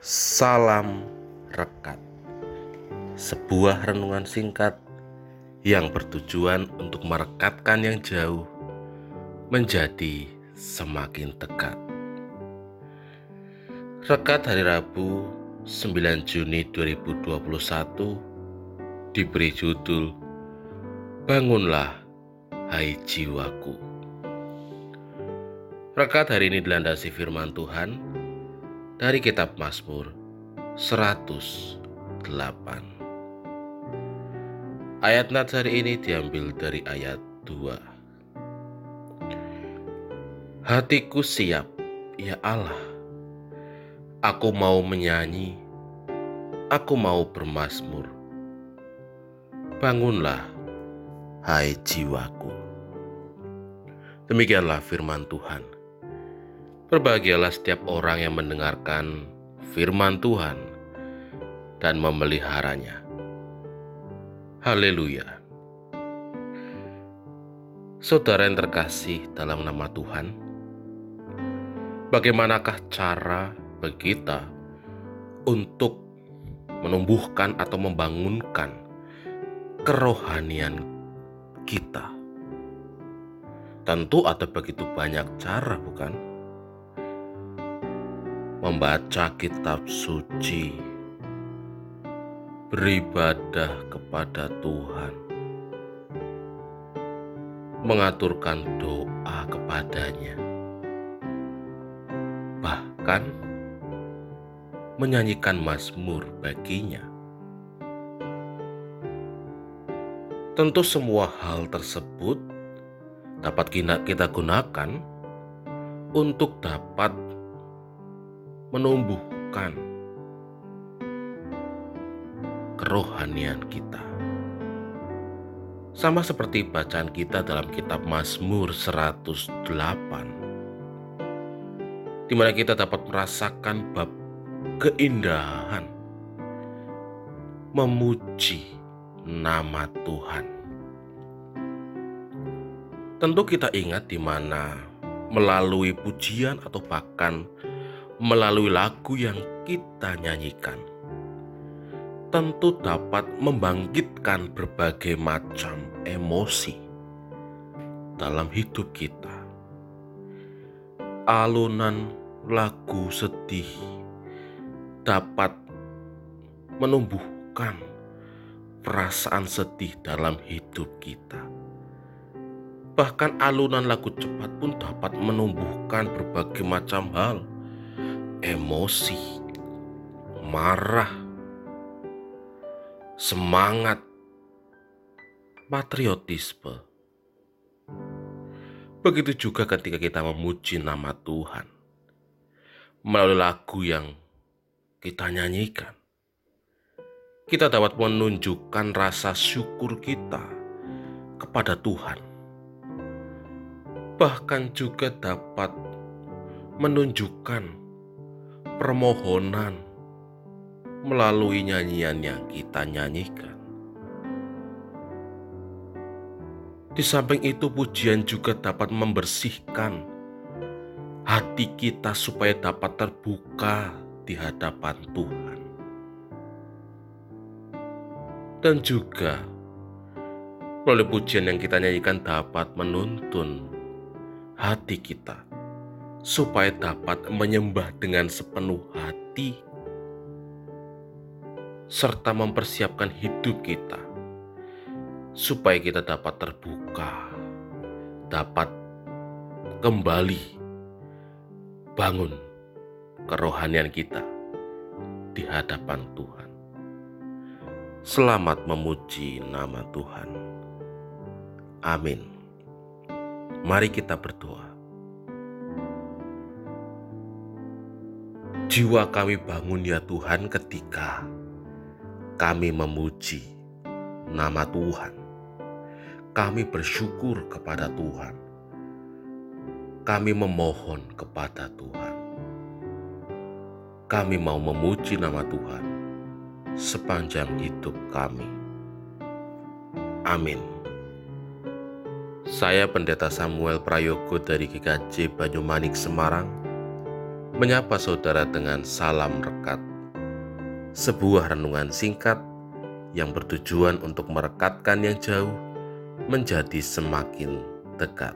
Salam Rekat. Sebuah renungan singkat yang bertujuan untuk merekatkan yang jauh menjadi semakin dekat Rekat hari Rabu 9 Juni 2021 diberi judul Bangunlah Hai Jiwaku. Rekat hari ini dilandasi firman Tuhan dari kitab Mazmur 108. Ayat nats hari ini diambil dari ayat 2. Hatiku siap, ya Allah. Aku mau menyanyi, aku mau bermasmur. Bangunlah, hai jiwaku. Demikianlah firman Tuhan. Berbahagialah setiap orang yang mendengarkan firman Tuhan dan memeliharanya. Haleluya. Saudara yang terkasih dalam nama Tuhan, bagaimanakah cara bagi kita untuk menumbuhkan atau membangunkan kerohanian kita? Tentu ada begitu banyak cara, bukan? Membaca kitab suci, beribadah kepada Tuhan, mengaturkan doa kepadanya, bahkan menyanyikan mazmur baginya. Tentu semua hal tersebut dapat kita gunakan untuk dapat menumbuhkan kerohanian kita. Sama seperti bacaan kita dalam kitab Mazmur 108 di mana kita dapat merasakan bab keindahan memuji nama Tuhan. Tentu kita ingat di mana melalui pujian atau bahkan melalui lagu yang kita nyanyikan tentu dapat membangkitkan berbagai macam emosi dalam hidup kita. Alunan lagu sedih dapat menumbuhkan perasaan sedih dalam hidup kita. Bahkan alunan lagu cepat pun dapat menumbuhkan berbagai macam hal emosi, marah, semangat, patriotisme. Begitu juga ketika kita memuji nama Tuhan melalui lagu yang kita nyanyikan. Kita dapat menunjukkan rasa syukur kita kepada Tuhan. Bahkan juga dapat menunjukkan permohonan melalui nyanyian yang kita nyanyikan. Di samping itu, pujian juga dapat membersihkan hati kita supaya dapat terbuka di hadapan Tuhan, dan juga melalui pujian yang kita nyanyikan dapat menuntun hati kita supaya dapat menyembah dengan sepenuh hati serta mempersiapkan hidup kita supaya kita dapat terbuka, dapat kembali bangun kerohanian kita di hadapan Tuhan. Selamat memuji nama Tuhan. Amin. Mari kita berdoa. Jiwa kami bangun ya Tuhan ketika kami memuji nama Tuhan. Kami bersyukur kepada Tuhan. Kami memohon kepada Tuhan. Kami mau memuji nama Tuhan sepanjang hidup kami. Amin. Saya Pendeta Samuel Prayogo dari GKJ Banyumanik Semarang menyapa saudara dengan salam rekat sebuah renungan singkat yang bertujuan untuk merekatkan yang jauh menjadi semakin dekat.